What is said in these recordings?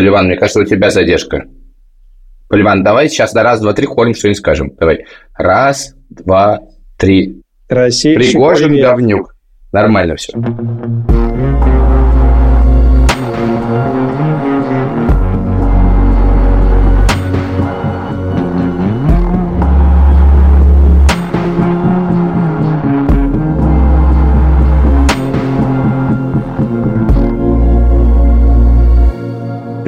Поливан, мне кажется, у тебя задержка. Поливан, давай сейчас на раз, два, три хором что-нибудь скажем. Давай. Раз, два, три. Рассеянщик Пригожин, говнюк. Нормально все.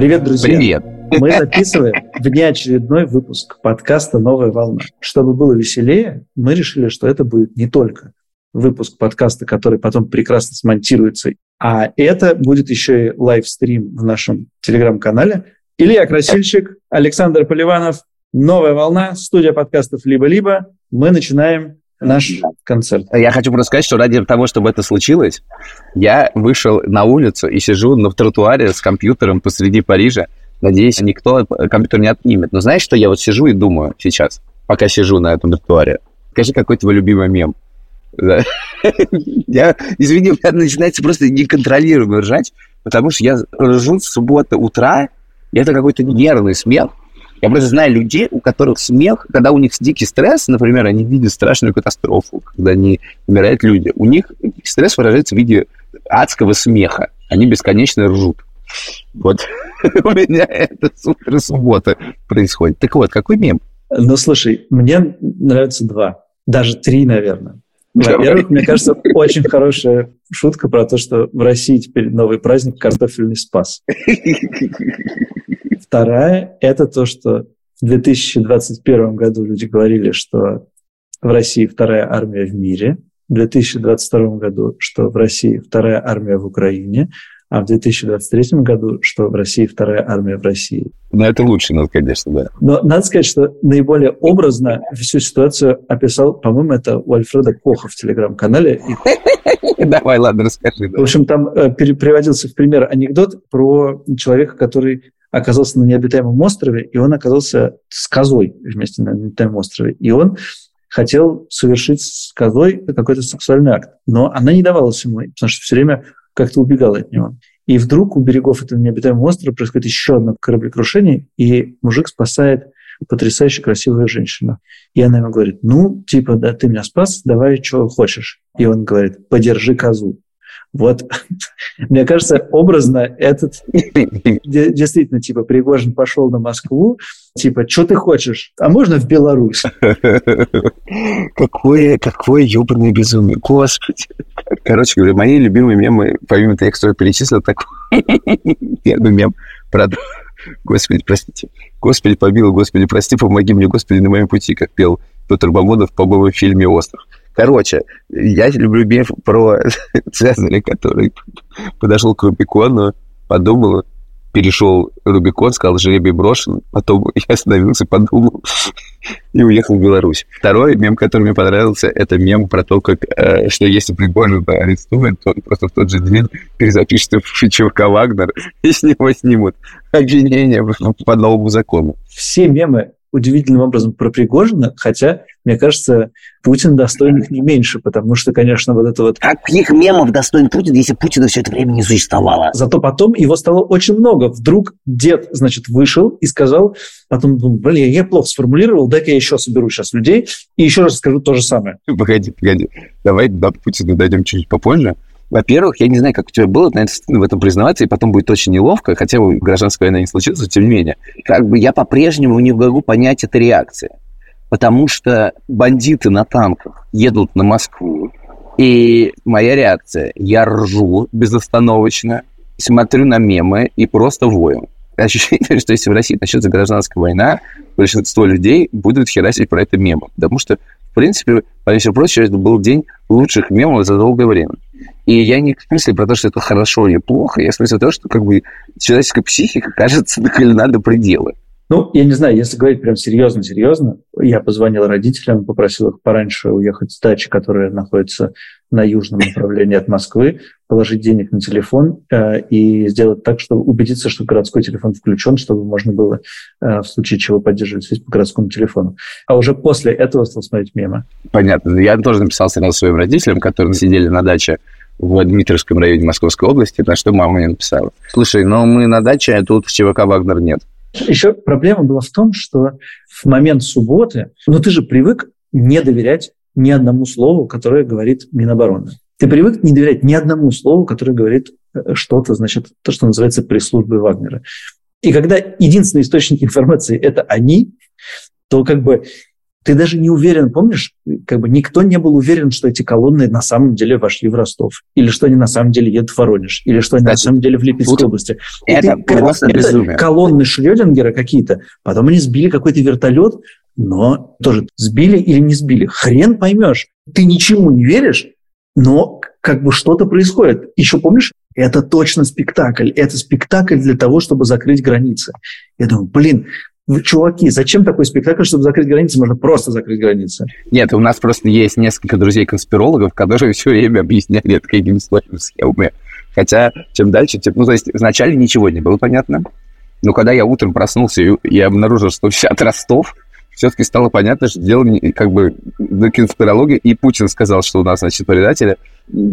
Привет, друзья. Привет. Мы записываем внеочередной выпуск подкаста «Новая волна». Чтобы было веселее, мы решили, что это будет не только выпуск подкаста, который потом прекрасно смонтируется, а это будет еще и лайвстрим в нашем телеграм-канале. Илья Красильщик, Александр Поливанов, «Новая волна», студия подкастов «Либо-либо». Мы начинаем наш концерт. Я хочу просто сказать, что ради того, чтобы это случилось, я вышел на улицу и сижу на тротуаре с компьютером посреди Парижа. Надеюсь, никто компьютер не отнимет. Но знаешь, что я вот сижу и думаю сейчас, пока сижу на этом тротуаре? Скажи, какой твой любимый мем? Да. Я, извини, у меня начинается просто неконтролируемо ржать, потому что я ржу с субботы утра, и это какой-то нервный смех. Я просто знаю людей, у которых смех, когда у них дикий стресс, например, они видят страшную катастрофу, когда они умирают люди, у них стресс выражается в виде адского смеха. Они бесконечно ржут. Вот у меня это с утра субботы происходит. Так вот, какой мем? Ну, слушай, мне нравятся два, даже три, наверное. Во-первых, мне кажется, очень хорошая шутка про то, что в России теперь новый праздник – картофельный спас. Вторая – это то, что в 2021 году люди говорили, что в России вторая армия в мире, в 2022 году, что в России вторая армия в Украине, а в 2023 году, что в России вторая армия в России. Ну, это лучше, ну, конечно, да. Но надо сказать, что наиболее образно всю ситуацию описал, по-моему, это у Альфреда Коха в телеграм-канале. Давай, ладно, расскажи. в общем, там э, приводился в пример анекдот про человека, который оказался на необитаемом острове, и он оказался с козой вместе на необитаемом острове. И он хотел совершить с козой какой-то сексуальный акт. Но она не давалась ему, потому что все время как-то убегала от него. И вдруг у берегов этого необитаемого острова происходит еще одно кораблекрушение, и мужик спасает потрясающе красивую женщину. И она ему говорит, ну, типа, да, ты меня спас, давай, что хочешь. И он говорит, подержи козу. Вот, мне кажется, образно этот де- действительно, типа, Пригожин пошел на Москву, типа, что ты хочешь? А можно в Беларусь? Какое, какое ёбаное безумие. Господи. Короче говоря, мои любимые мемы, помимо тех, я перечислил, так первый мем про... Господи, простите. Господи, помилуй, Господи, прости, помоги мне, Господи, на моем пути, как пел Петр Мамонов, по-моему, в фильме «Остров». Короче, я люблю мем про Цезаря, который подошел к Рубикону, подумал, перешел Рубикон, сказал, жеребий брошен, потом я остановился, подумал и уехал в Беларусь. Второй мем, который мне понравился, это мем про то, как, э, что если Пригожин арестует, то он просто в тот же день перезапишется в ЧВК «Вагнер», и с него снимут обвинения по- по новому закону. Все мемы удивительным образом про Пригожина, хотя, мне кажется, Путин достоин их не меньше, потому что, конечно, вот это вот Каких мемов достоин Путин, если Путина все это время не существовало? Зато потом его стало очень много. Вдруг дед, значит, вышел и сказал, потом, думаю, блин, я плохо сформулировал, дай-ка я еще соберу сейчас людей и еще раз скажу то же самое. Погоди, погоди. Давай до Путина дойдем чуть попозже. Во-первых, я не знаю, как у тебя было, наверное, в этом признаваться, и потом будет очень неловко, хотя бы гражданская война не случилась, но тем не менее. Как бы я по-прежнему не могу понять это реакция. Потому что бандиты на танках едут на Москву, и моя реакция, я ржу безостановочно, смотрю на мемы и просто вою. Ощущение, что если в России начнется гражданская война, большинство людей будут херасить про это мемы. Потому что, в принципе, по всему прочему, это был день лучших мемов за долгое время. И я не в смысле про то, что это хорошо или плохо, я в смысле того, что как бы человеческая психика, кажется, накалена до предела. Ну, я не знаю, если говорить прям серьезно-серьезно, я позвонил родителям, попросил их пораньше уехать с дачи, которая находится на южном направлении от Москвы, положить денег на телефон э, и сделать так, чтобы убедиться, что городской телефон включен, чтобы можно было э, в случае чего поддерживать связь по городскому телефону. А уже после этого стал смотреть мемы. Понятно. Я тоже написал сразу своим родителям, которые сидели на даче в Дмитровском районе Московской области, на что мама мне написала. Слушай, но мы на даче, а тут ЧВК «Вагнер» нет. Еще проблема была в том, что в момент субботы, ну ты же привык не доверять ни одному слову, которое говорит Минобороны. Ты привык не доверять ни одному слову, которое говорит э, что-то, значит, то, что называется пресс-службой Вагнера. И когда единственный источник информации – это они, то как бы ты даже не уверен, помнишь, как бы никто не был уверен, что эти колонны на самом деле вошли в Ростов, или что они на самом деле едут в Воронеж, или что они Кстати, на самом деле в Липецкой области. Это ты, просто это безумие. колонны Шрёдингера какие-то, потом они сбили какой-то вертолет, но тоже сбили или не сбили, хрен поймешь. Ты ничему не веришь, но как бы что-то происходит. Еще помнишь, это точно спектакль. Это спектакль для того, чтобы закрыть границы. Я думаю, блин, чуваки, зачем такой спектакль, чтобы закрыть границы? Можно просто закрыть границы. Нет, у нас просто есть несколько друзей-конспирологов, которые все время объясняли это какими-то сложными схемами. Хотя, чем дальше, тем... Ну, то есть, вначале ничего не было понятно. Но когда я утром проснулся и, и обнаружил, что все от Ростов, все-таки стало понятно, что дело как бы на конспирологии, и Путин сказал, что у нас, значит, предатели,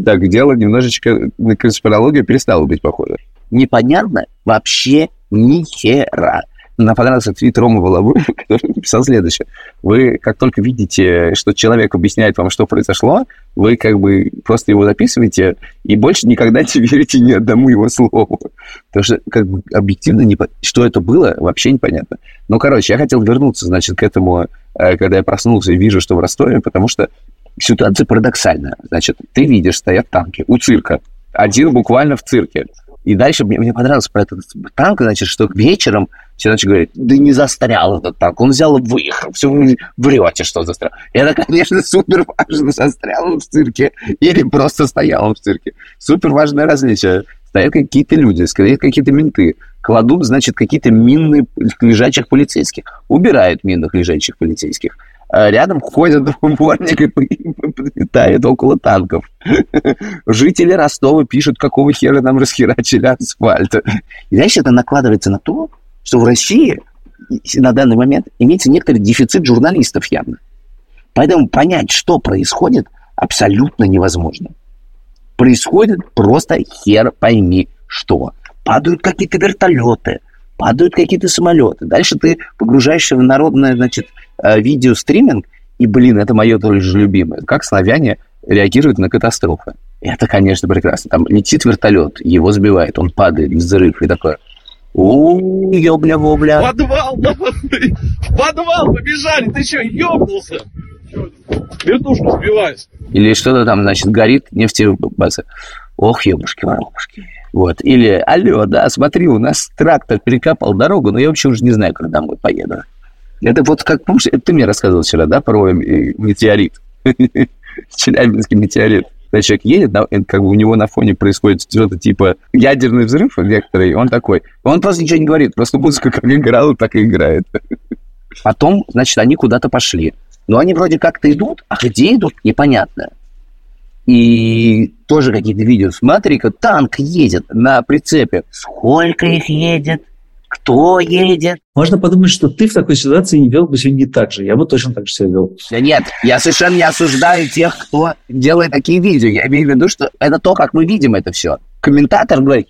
так дело немножечко на конспирологию перестало быть похоже. Непонятно вообще ни хера. Нам понравился твит Рома Воловой, который написал следующее. Вы, как только видите, что человек объясняет вам, что произошло, вы как бы просто его записываете и больше никогда не верите ни одному его слову. Потому что как бы объективно, не, что это было, вообще непонятно. Ну, короче, я хотел вернуться, значит, к этому, э, когда я проснулся и вижу, что в Ростове, потому что ситуация парадоксальная. Значит, ты видишь, стоят танки у цирка. Один буквально в цирке. И дальше мне, мне понравилось про этот танк, значит, что вечером все начали говорить, да не застрял этот танк, он взял и выехал, все вы врете, что застрял. И это, конечно, супер важно, застрял он в цирке или просто стоял он в цирке. Супер важное различие. Стоят какие-то люди, стоят какие-то менты, кладут, значит, какие-то мины лежачих полицейских, убирают минных лежачих полицейских. А рядом ходят дворник и прилетает около танков. Жители Ростова пишут, какого хера нам расхерачили асфальт. И дальше это накладывается на то, что в России на данный момент имеется некоторый дефицит журналистов явно. Поэтому понять, что происходит, абсолютно невозможно. Происходит просто хер пойми что. Падают какие-то вертолеты, падают какие-то самолеты. Дальше ты погружаешься в народное, значит, э, видеостриминг, и, блин, это мое тоже любимое. Как славяне реагируют на катастрофы. Это, конечно, прекрасно. Там летит вертолет, его сбивает, он падает, взрыв, и такое. У, ёбля-вобля. Подвал, нахуй! Подвал, побежали! Ты что, ёбнулся? Вертушку сбиваюсь. Или что-то там, значит, горит нефтебаза. Ох, ёбушки-воробушки. Вот. Или, алло, да, смотри, у нас трактор перекопал дорогу, но я вообще уже не знаю, когда домой поеду. Это вот как, помнишь, это ты мне рассказывал вчера, да, про метеорит? Челябинский метеорит. Когда человек едет, да, как бы у него на фоне происходит что-то типа ядерный взрыв некоторый, он такой. Он просто ничего не говорит, просто музыка как играла, так и играет. Потом, значит, они куда-то пошли. Но они вроде как-то идут, а где идут, непонятно. И тоже какие-то видео. Смотри-ка, танк едет на прицепе. Сколько их едет? Кто едет? Можно подумать, что ты в такой ситуации не вел бы себя не так же. Я бы точно так же себя вел. Да нет, я совершенно не осуждаю тех, кто делает такие видео. Я имею в виду, что это то, как мы видим это все. Комментатор говорит,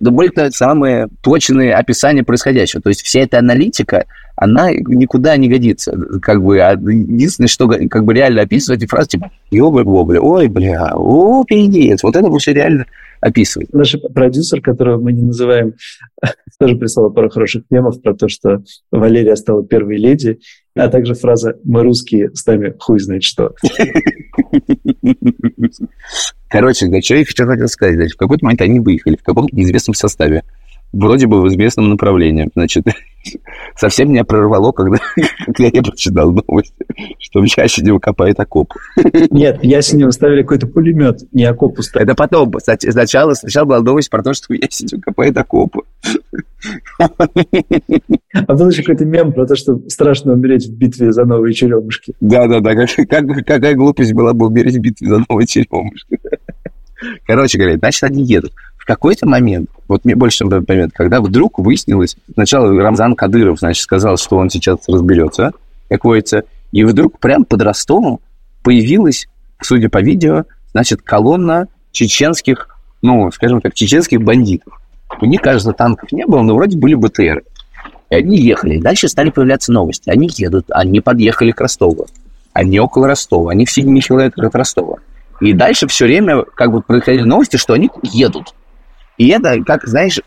да будет самые точные описания происходящего. То есть вся эта аналитика, она никуда не годится. Как бы, а единственное, что как бы реально описывать эти фразы, типа, ёбля-бобля, ой, бля, о, пиздец. Вот это все реально описывать. Наш продюсер, которого мы не называем, тоже прислал пару хороших мемов про то, что Валерия стала первой леди, а также фраза «Мы русские, с нами хуй знает что». Короче, да, что я хотел сказать. В какой-то момент они выехали в каком-то неизвестном составе вроде бы в известном направлении. Значит, совсем меня прорвало, когда, когда я прочитал новость, что в Ясенево копает окоп. Нет, в Ясенево ставили какой-то пулемет, не окоп ставили. Это потом. Сначала, сначала была новость про то, что в Ясенево копает окоп. А был еще какой-то мем про то, что страшно умереть в битве за новые черемушки. Да-да-да, как, как, какая глупость была бы умереть в битве за новые черемушки. Короче говоря, значит, они едут в какой-то момент, вот мне больше чем этот момент, когда вдруг выяснилось, сначала Рамзан Кадыров, значит, сказал, что он сейчас разберется, как водится, и вдруг прям под Ростовом появилась, судя по видео, значит, колонна чеченских, ну, скажем так, чеченских бандитов. У них, кажется, танков не было, но вроде были БТР. И они ехали. Дальше стали появляться новости. Они едут, они подъехали к Ростову. Они около Ростова. Они в 7 километрах от Ростова. И дальше все время как бы происходили новости, что они едут. И это, как, знаешь,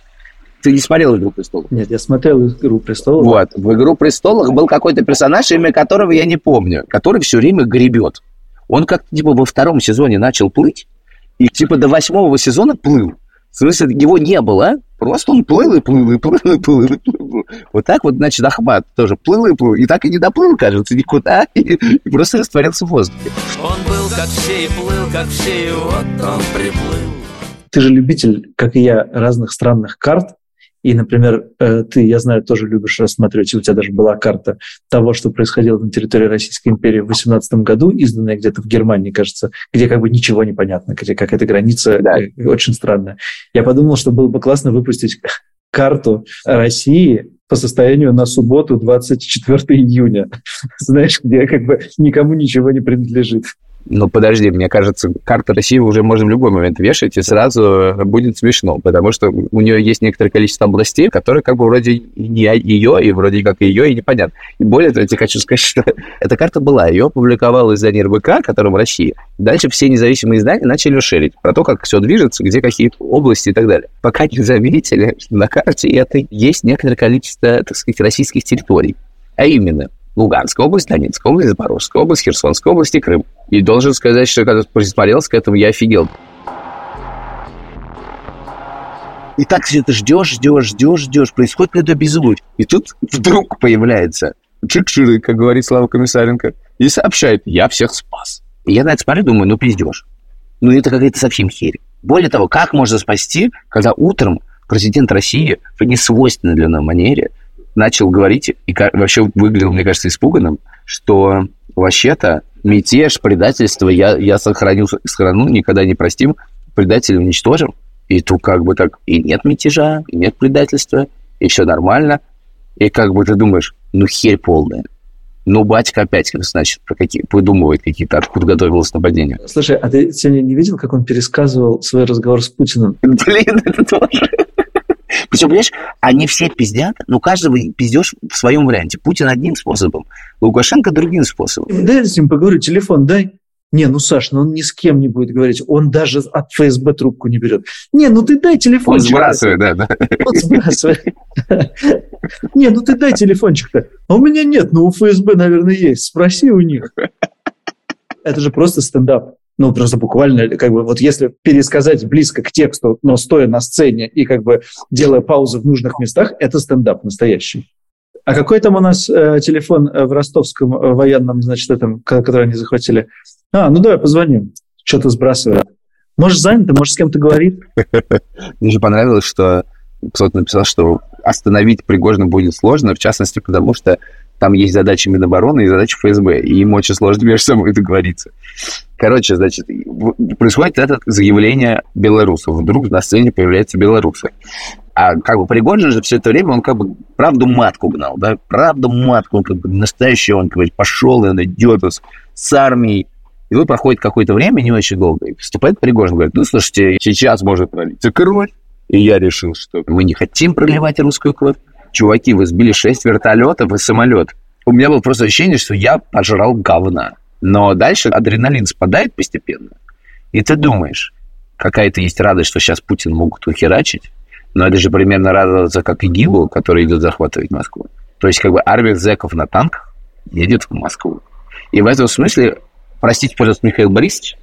ты не смотрел «Игру престолов»? Нет, я смотрел «Игру престолов». Вот. В «Игру престолов» был какой-то персонаж, имя которого я не помню, который все время гребет. Он как-то типа во втором сезоне начал плыть, и типа до восьмого сезона плыл. В смысле, его не было, просто он плыл и плыл, и плыл, и плыл, и плыл. Вот так вот, значит, Ахмат тоже плыл и плыл, и так и не доплыл, кажется, никуда, и, и просто растворился в воздухе. Он был как все и плыл, как все, и вот он приплыл. Ты же любитель, как и я, разных странных карт, и, например, э, ты, я знаю, тоже любишь рассматривать, у тебя даже была карта того, что происходило на территории Российской империи в 18 году, изданная где-то в Германии, кажется, где как бы ничего не понятно, где какая-то граница да. Э, очень странная. Я подумал, что было бы классно выпустить карту России по состоянию на субботу 24 июня. Знаешь, где как бы никому ничего не принадлежит. Ну, подожди, мне кажется, карта России уже можем в любой момент вешать, и сразу будет смешно, потому что у нее есть некоторое количество областей, которые как бы вроде не ее, и вроде как ее, и непонятно. И более того, я тебе хочу сказать, что эта карта была, ее опубликовал издание РБК, которым в России. Дальше все независимые издания начали шерить про то, как все движется, где какие области и так далее. Пока не заметили, что на карте этой есть некоторое количество, так сказать, российских территорий. А именно, Луганская область, Донецкая область, Запорожская область, Херсонская область и Крым. И должен сказать, что когда присмотрелся к этому, я офигел. И так все это ждешь, ждешь, ждешь, ждешь, происходит какое-то безумие. И тут вдруг появляется чик как говорит Слава Комиссаренко, и сообщает, я всех спас. И я на это смотрю, думаю, ну пиздешь. Ну это какая-то совсем херь. Более того, как можно спасти, когда утром президент России в несвойственной для нас манере начал говорить, и вообще выглядел, мне кажется, испуганным, что вообще-то мятеж, предательство, я, я сохраню страну, никогда не простим, предателей уничтожим. И тут как бы так, и нет мятежа, и нет предательства, и все нормально. И как бы ты думаешь, ну херь полная. Ну, батька опять, значит, про какие, выдумывает какие-то, откуда готовилось нападение. Слушай, а ты сегодня не видел, как он пересказывал свой разговор с Путиным? Блин, это тоже. Причем, понимаешь, они все пиздят, но каждого пиздешь в своем варианте. Путин одним способом, Лукашенко другим способом. Дай с ним поговорю, телефон дай. Не, ну, Саш, ну он ни с кем не будет говорить. Он даже от ФСБ трубку не берет. Не, ну ты дай телефон. Он сбрасывает, да, да. Он сбрасывает. Не, ну ты дай телефончик-то. А у меня нет, но у ФСБ, наверное, есть. Спроси у них. Это же просто стендап ну, просто буквально, как бы, вот если пересказать близко к тексту, но стоя на сцене и как бы делая паузы в нужных местах, это стендап настоящий. А какой там у нас э, телефон э, в ростовском э, военном, значит, этом, который они захватили? А, ну давай позвоним. Что-то сбрасывает. Может, занято, может, с кем-то говорит. Мне же понравилось, что кто-то написал, что остановить Пригожина будет сложно, в частности, потому что там есть задачи Минобороны и задачи ФСБ, и им очень сложно между собой договориться. Короче, значит, происходит это заявление белорусов. Вдруг на сцене появляются белорусы. А как бы Пригожин же все это время, он как бы правду матку гнал, да, правду матку, он как бы настоящий, он говорит, пошел, он идет с армией. И вот проходит какое-то время, не очень долго, и вступает Пригожин, говорит, ну, слушайте, сейчас может пролиться кровь, и я решил, что мы не хотим проливать русскую кровь. Чуваки, вы сбили шесть вертолетов и самолет. У меня было просто ощущение, что я пожрал говна. Но дальше адреналин спадает постепенно. И ты думаешь, какая-то есть радость, что сейчас Путин могут ухерачить, но это же примерно радоваться, как ИГИЛу, который идет захватывать Москву. То есть, как бы армия зэков на танках едет в Москву. И в этом смысле, простите, пожалуйста, Михаил Борисович,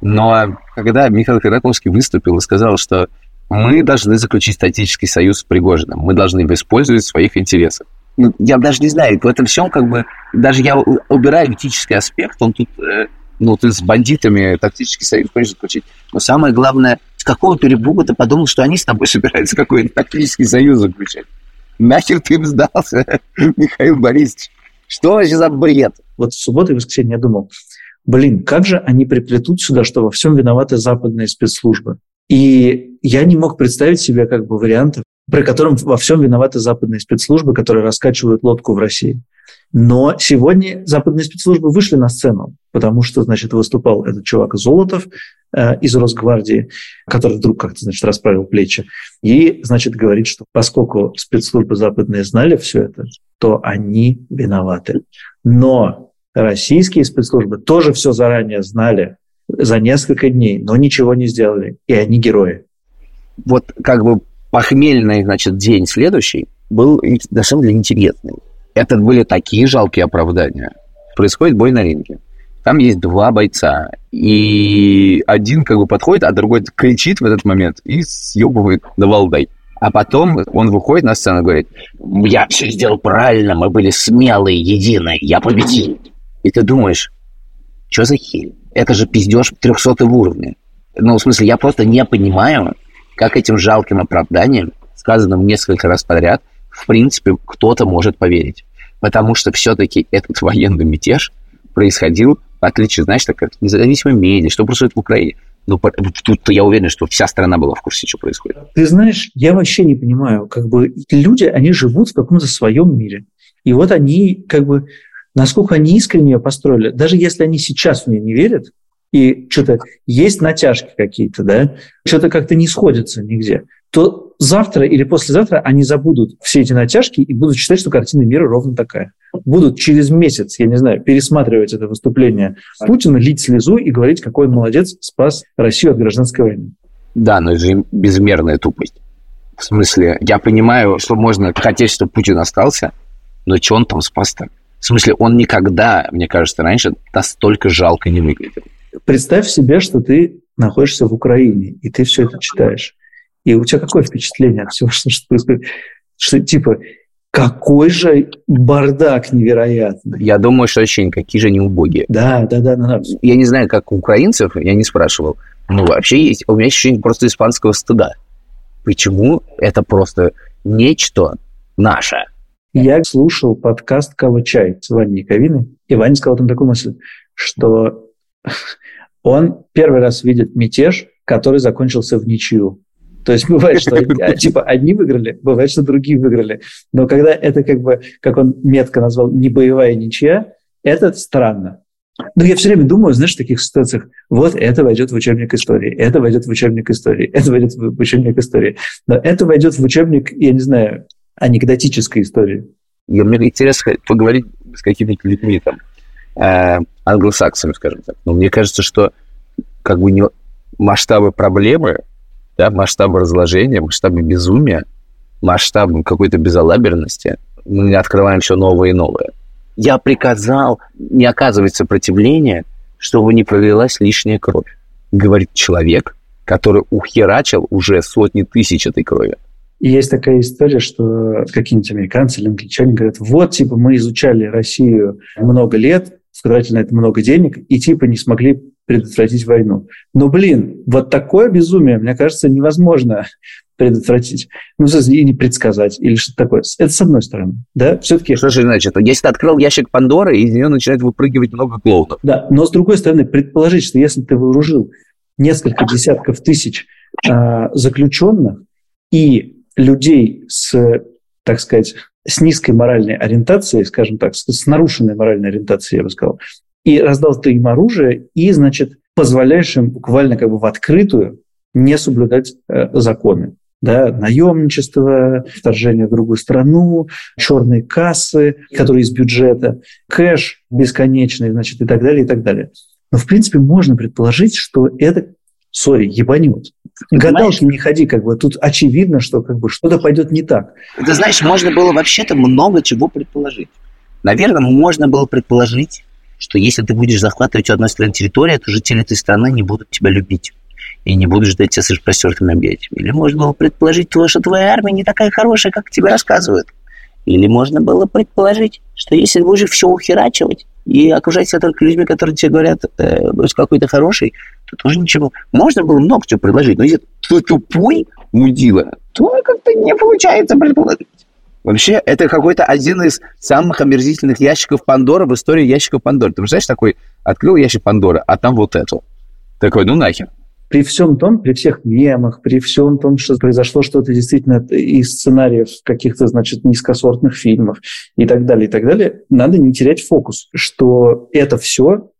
но когда Михаил Ходорковский выступил и сказал, что мы должны заключить статический союз с Пригожиным, мы должны использовать своих интересах. Ну, я даже не знаю, в этом всем как бы, даже я убираю этический аспект, он тут, э, ну, ты с бандитами тактический союз хочешь заключить. Но самое главное, с какого перебуга ты подумал, что они с тобой собираются какой-то тактический союз заключать? Нахер ты им сдался, Михаил Борисович? Что вообще за бред? Вот в субботу и воскресенье я думал, блин, как же они приплетут сюда, что во всем виноваты западные спецслужбы? И я не мог представить себе как бы вариантов, при котором во всем виноваты западные спецслужбы, которые раскачивают лодку в России. Но сегодня западные спецслужбы вышли на сцену, потому что, значит, выступал этот чувак Золотов э, из Росгвардии, который вдруг как-то, значит, расправил плечи, и, значит, говорит, что поскольку спецслужбы западные знали все это, то они виноваты. Но российские спецслужбы тоже все заранее знали за несколько дней, но ничего не сделали, и они герои. Вот как бы похмельный, значит, день следующий был на самом деле интересный. Это были такие жалкие оправдания. Происходит бой на ринге. Там есть два бойца. И один как бы подходит, а другой кричит в этот момент и съебывает на валдай. А потом он выходит на сцену и говорит, я все сделал правильно, мы были смелые, единые, я победил. И ты думаешь, что за херь? Это же пиздеж 300 уровня. Ну, в смысле, я просто не понимаю, как этим жалким оправданием, сказанным несколько раз подряд, в принципе, кто-то может поверить. Потому что все-таки этот военный мятеж происходил, в отличие, знаешь, так как независимые медиа, что происходит в Украине. Ну, тут я уверен, что вся страна была в курсе, что происходит. Ты знаешь, я вообще не понимаю, как бы люди, они живут в каком-то своем мире. И вот они, как бы, насколько они искренне ее построили, даже если они сейчас в нее не верят, и что-то есть натяжки какие-то, да, что-то как-то не сходится нигде, то завтра или послезавтра они забудут все эти натяжки и будут считать, что картина мира ровно такая. Будут через месяц, я не знаю, пересматривать это выступление Путина, лить слезу и говорить, какой молодец, спас Россию от гражданской войны. Да, но это же безмерная тупость. В смысле, я понимаю, что можно хотеть, чтобы Путин остался, но что он там спас-то? В смысле, он никогда, мне кажется, раньше настолько жалко не выглядел. Представь себе, что ты находишься в Украине, и ты все это читаешь. И у тебя какое впечатление от всего, что, что происходит? Что типа, какой же бардак невероятный. Я думаю, что очень какие же они убогие. Да, да, да, да. Я не знаю, как у украинцев, я не спрашивал. Ну, вообще есть, у меня ощущение просто испанского стыда. Почему это просто нечто наше? Я слушал подкаст «Кава чай» с Ваней Ковиной, и Ваня сказал там такую мысль, что он первый раз видит мятеж, который закончился в ничью. То есть бывает, что типа одни выиграли, бывает, что другие выиграли. Но когда это как бы, как он метко назвал, не боевая ничья, это странно. Но я все время думаю, знаешь, в таких ситуациях, вот это войдет в учебник истории, это войдет в учебник истории, это войдет в учебник истории. Но это войдет в учебник, я не знаю, анекдотической истории. И мне интересно поговорить с какими-то людьми там, э, англосаксами, скажем так. Но мне кажется, что как бы не масштабы проблемы да, масштабы разложения, масштабы безумия, масштабы какой-то безалаберности, мы открываем все новое и новое. Я приказал не оказывать сопротивления, чтобы не пролилась лишняя кровь, говорит человек, который ухерачил уже сотни тысяч этой крови. И есть такая история, что какие-нибудь американцы или англичане говорят, вот, типа, мы изучали Россию много лет, потратили на это много денег, и типа не смогли предотвратить войну. Но, блин, вот такое безумие, мне кажется, невозможно предотвратить. Ну, и не предсказать, или что-то такое. Это с одной стороны, да, все-таки... Что же значит? Если ты открыл ящик Пандоры, из нее начинает выпрыгивать много клоунов. Да, но с другой стороны, предположить, что если ты вооружил несколько десятков тысяч э, заключенных и людей с, так сказать, с низкой моральной ориентацией, скажем так, с нарушенной моральной ориентацией, я бы сказал, и раздал ты им оружие, и, значит, позволяешь им буквально как бы в открытую не соблюдать э, законы. Да, наемничество, вторжение в другую страну, черные кассы, которые из бюджета, кэш бесконечный, значит, и так далее, и так далее. Но, в принципе, можно предположить, что это, сори, ебанет. Гадалки не ходи, как бы тут очевидно, что как бы что-то пойдет не так. Ты знаешь, можно было вообще-то много чего предположить. Наверное, можно было предположить, что если ты будешь захватывать у одной страны территорию, то жители этой страны не будут тебя любить и не будут ждать тебя с распростертыми объятиями. Или можно было предположить, что твоя армия не такая хорошая, как тебе рассказывают. Или можно было предположить, что если ты будешь все ухерачивать и окружать себя только людьми, которые тебе говорят, э, какой-то хороший, то тоже ничего. Можно было много чего предложить, но если ты тупой мудила, то как-то не получается предположить. Вообще, это какой-то один из самых омерзительных ящиков Пандоры в истории ящиков Пандоры. Ты представляешь, такой, открыл ящик Пандоры, а там вот это. Такой, ну нахер. при всем том, при всех мемах, при всем том, что произошло что-то действительно из сценариев каких-то, значит, низкосортных фильмов и так далее, и так далее, надо не терять фокус, что это все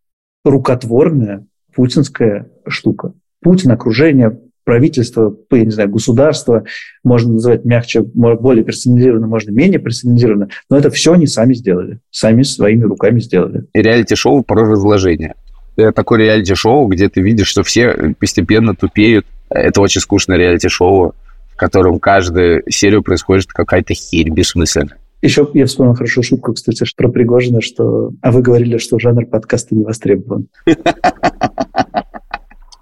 рукотворная путинская штука. Путин, окружение, правительство, я не знаю, государство, можно называть мягче, более персонализированно, можно менее персонализированно, но это все они сами сделали, сами своими руками сделали. Реалити-шоу про разложение. Это такое реалити-шоу, где ты видишь, что все постепенно тупеют. Это очень скучное реалити-шоу, в котором каждую серию происходит какая-то херь бессмысленная. Еще я вспомнил хорошую шутку, кстати, про Пригожина, что... А вы говорили, что жанр подкаста не востребован.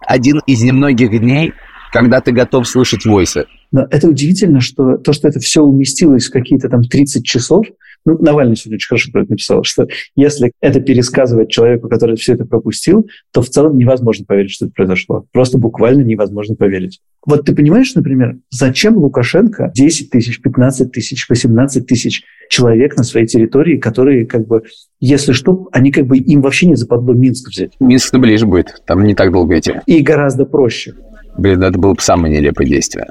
Один из немногих дней, когда ты готов слушать войсы. Но это удивительно, что то, что это все уместилось в какие-то там 30 часов, ну, Навальный сегодня очень хорошо про это написал, что если это пересказывать человеку, который все это пропустил, то в целом невозможно поверить, что это произошло. Просто буквально невозможно поверить. Вот ты понимаешь, например, зачем Лукашенко 10 тысяч, 15 тысяч, 18 тысяч человек на своей территории, которые как бы, если что, они как бы им вообще не западло Минск взять. Минск ближе будет, там не так долго идти. И гораздо проще. Блин, это было бы самое нелепое действие.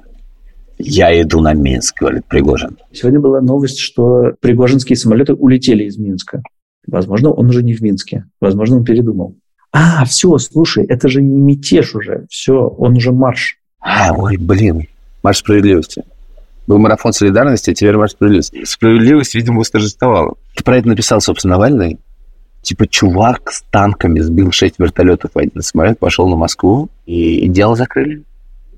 Я иду на Минск, говорит Пригожин. Сегодня была новость, что пригожинские самолеты улетели из Минска. Возможно, он уже не в Минске. Возможно, он передумал. А, все, слушай, это же не мятеж уже. Все, он уже марш. А, ой, блин. Марш справедливости. Был марафон солидарности, а теперь марш справедливости. Справедливость, видимо, восторжествовала. Ты про это написал, собственно, Навальный. Типа чувак с танками сбил шесть вертолетов в один самолет, пошел на Москву, и, и дело закрыли.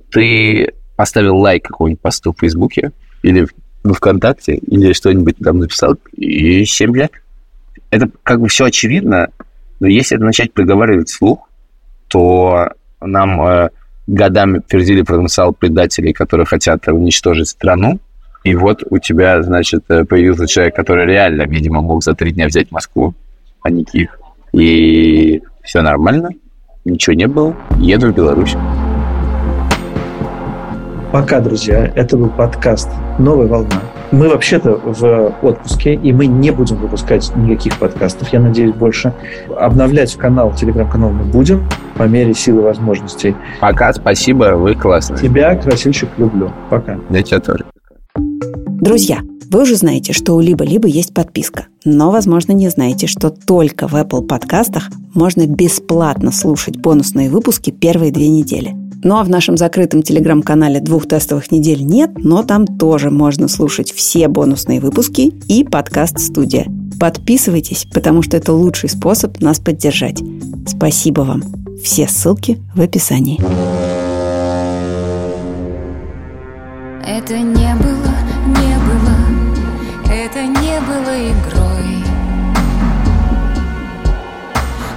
Ты поставил лайк какому-нибудь посту в Фейсбуке или в ВКонтакте, или что-нибудь там написал, и 7 лет. Это как бы все очевидно, но если это начать проговаривать вслух, то нам э, годами твердили потенциал предателей, которые хотят уничтожить страну, и вот у тебя, значит, э, появился человек, который реально, видимо, мог за три дня взять Москву, а не Киев. И все нормально, ничего не было, еду в Беларусь. Пока, друзья, это был подкаст «Новая волна». Мы вообще-то в отпуске, и мы не будем выпускать никаких подкастов, я надеюсь, больше. Обновлять канал, телеграм-канал мы будем по мере силы возможностей. Пока, спасибо, вы классные. Тебя, красильщик, люблю. Пока. Я тебя тоже. Друзья, вы уже знаете, что у Либо-Либо есть подписка. Но, возможно, не знаете, что только в Apple подкастах можно бесплатно слушать бонусные выпуски первые две недели. Ну а в нашем закрытом телеграм-канале двух тестовых недель нет, но там тоже можно слушать все бонусные выпуски и подкаст-студия. Подписывайтесь, потому что это лучший способ нас поддержать. Спасибо вам. Все ссылки в описании. Это не было, не было, это не было игрой.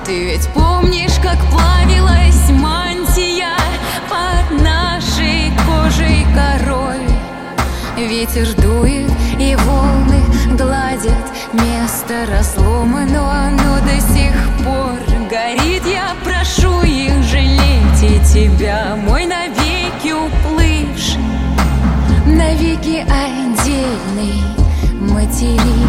Ты ведь помнишь, Ветер дует и волны гладят место разломано, оно до сих пор горит. Я прошу их жалеть и тебя, мой навеки уплывший, навеки отдельный материк.